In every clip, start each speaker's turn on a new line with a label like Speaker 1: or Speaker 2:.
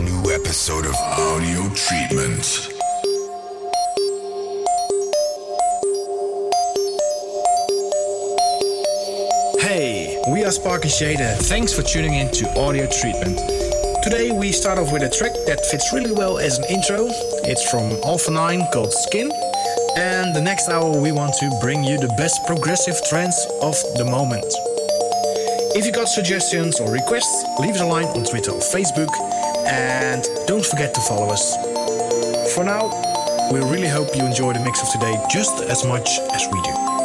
Speaker 1: new episode of Audio Treatment.
Speaker 2: Hey, we are Spark and Shader. Thanks for tuning in to Audio Treatment. Today we start off with a track that fits really well as an intro. It's from Alpha 9 called Skin. And the next hour we want to bring you the best progressive trends of the moment. If you got suggestions or requests, leave us a line on Twitter or Facebook. And don't forget to follow us. For now, we really hope you enjoy the mix of today just as much as we do.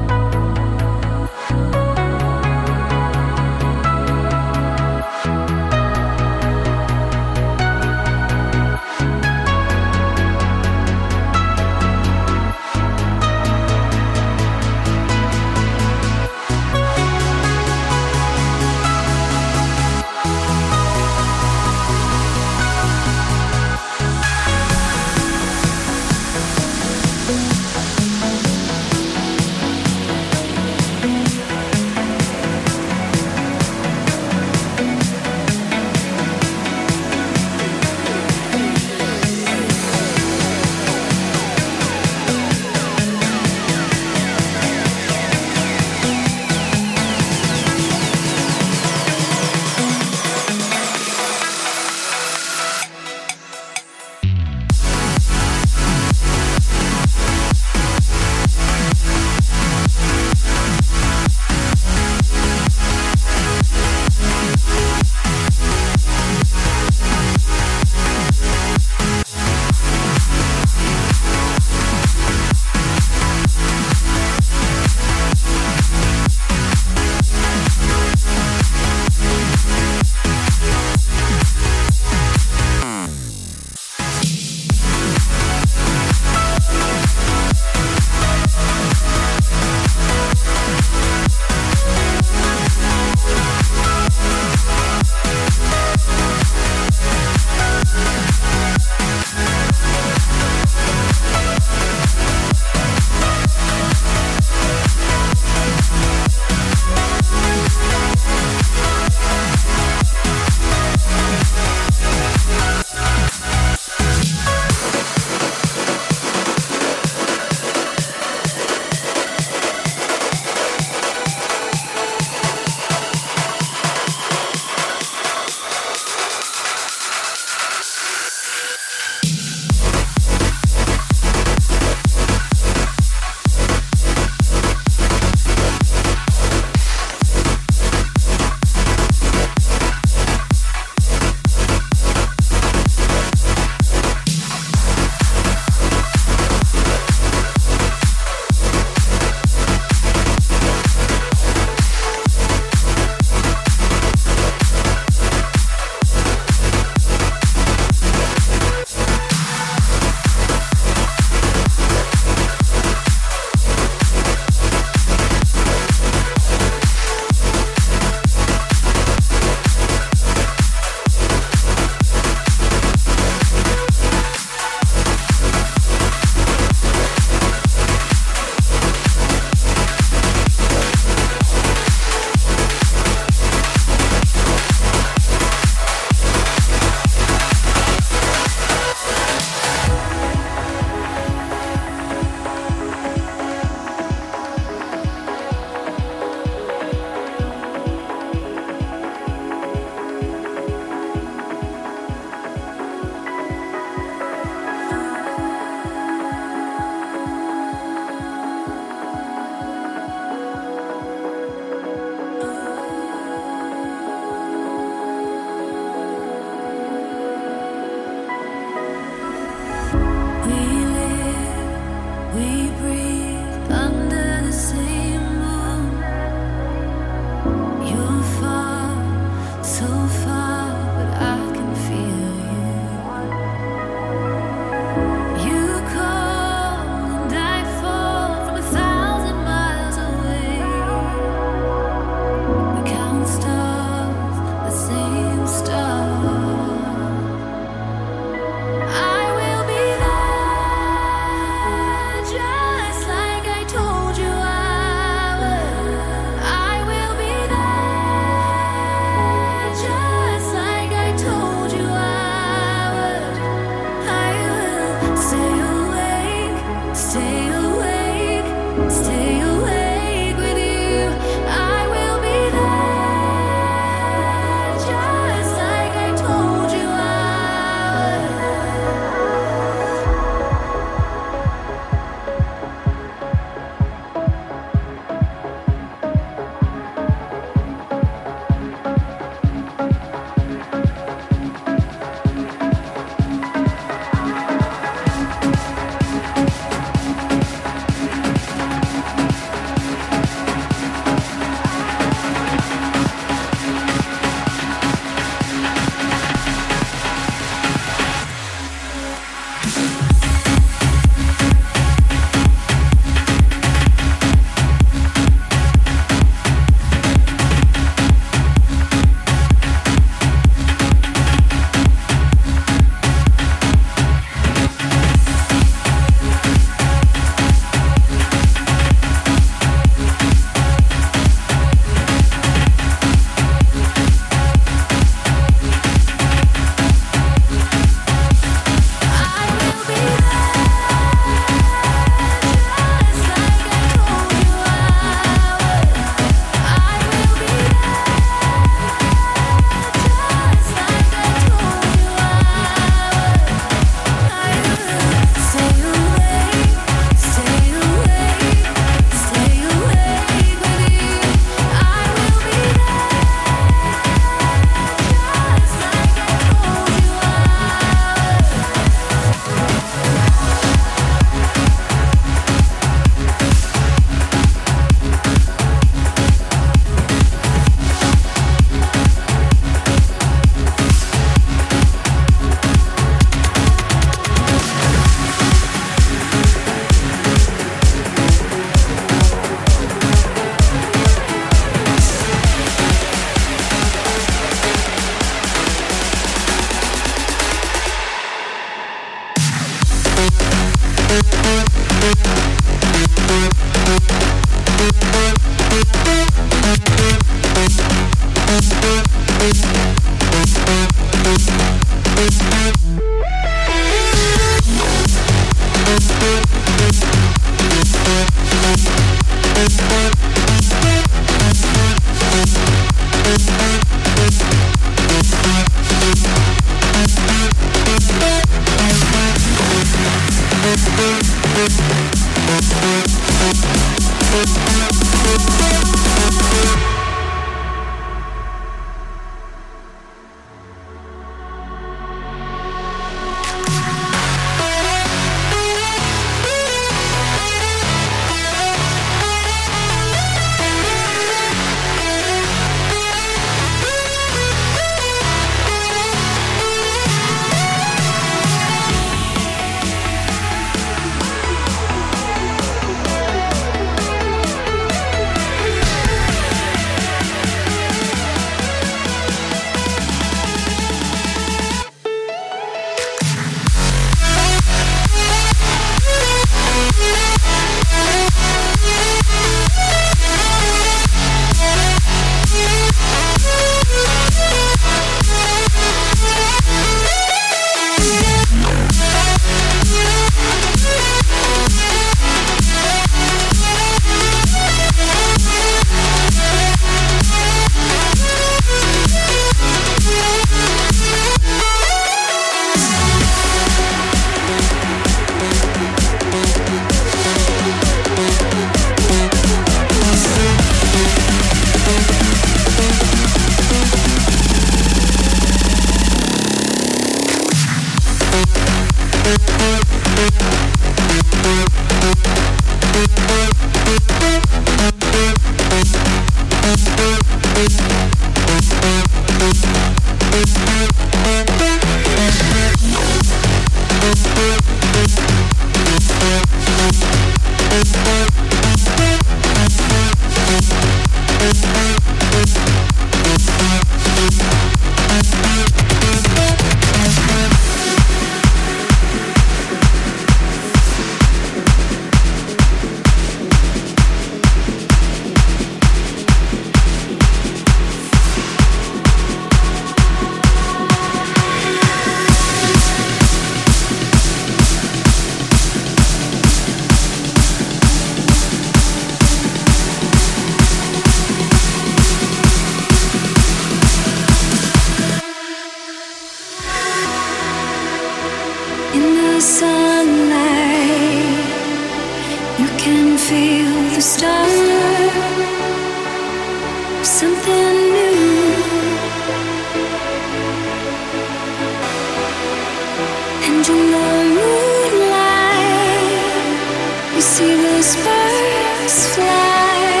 Speaker 3: see the sparks fly.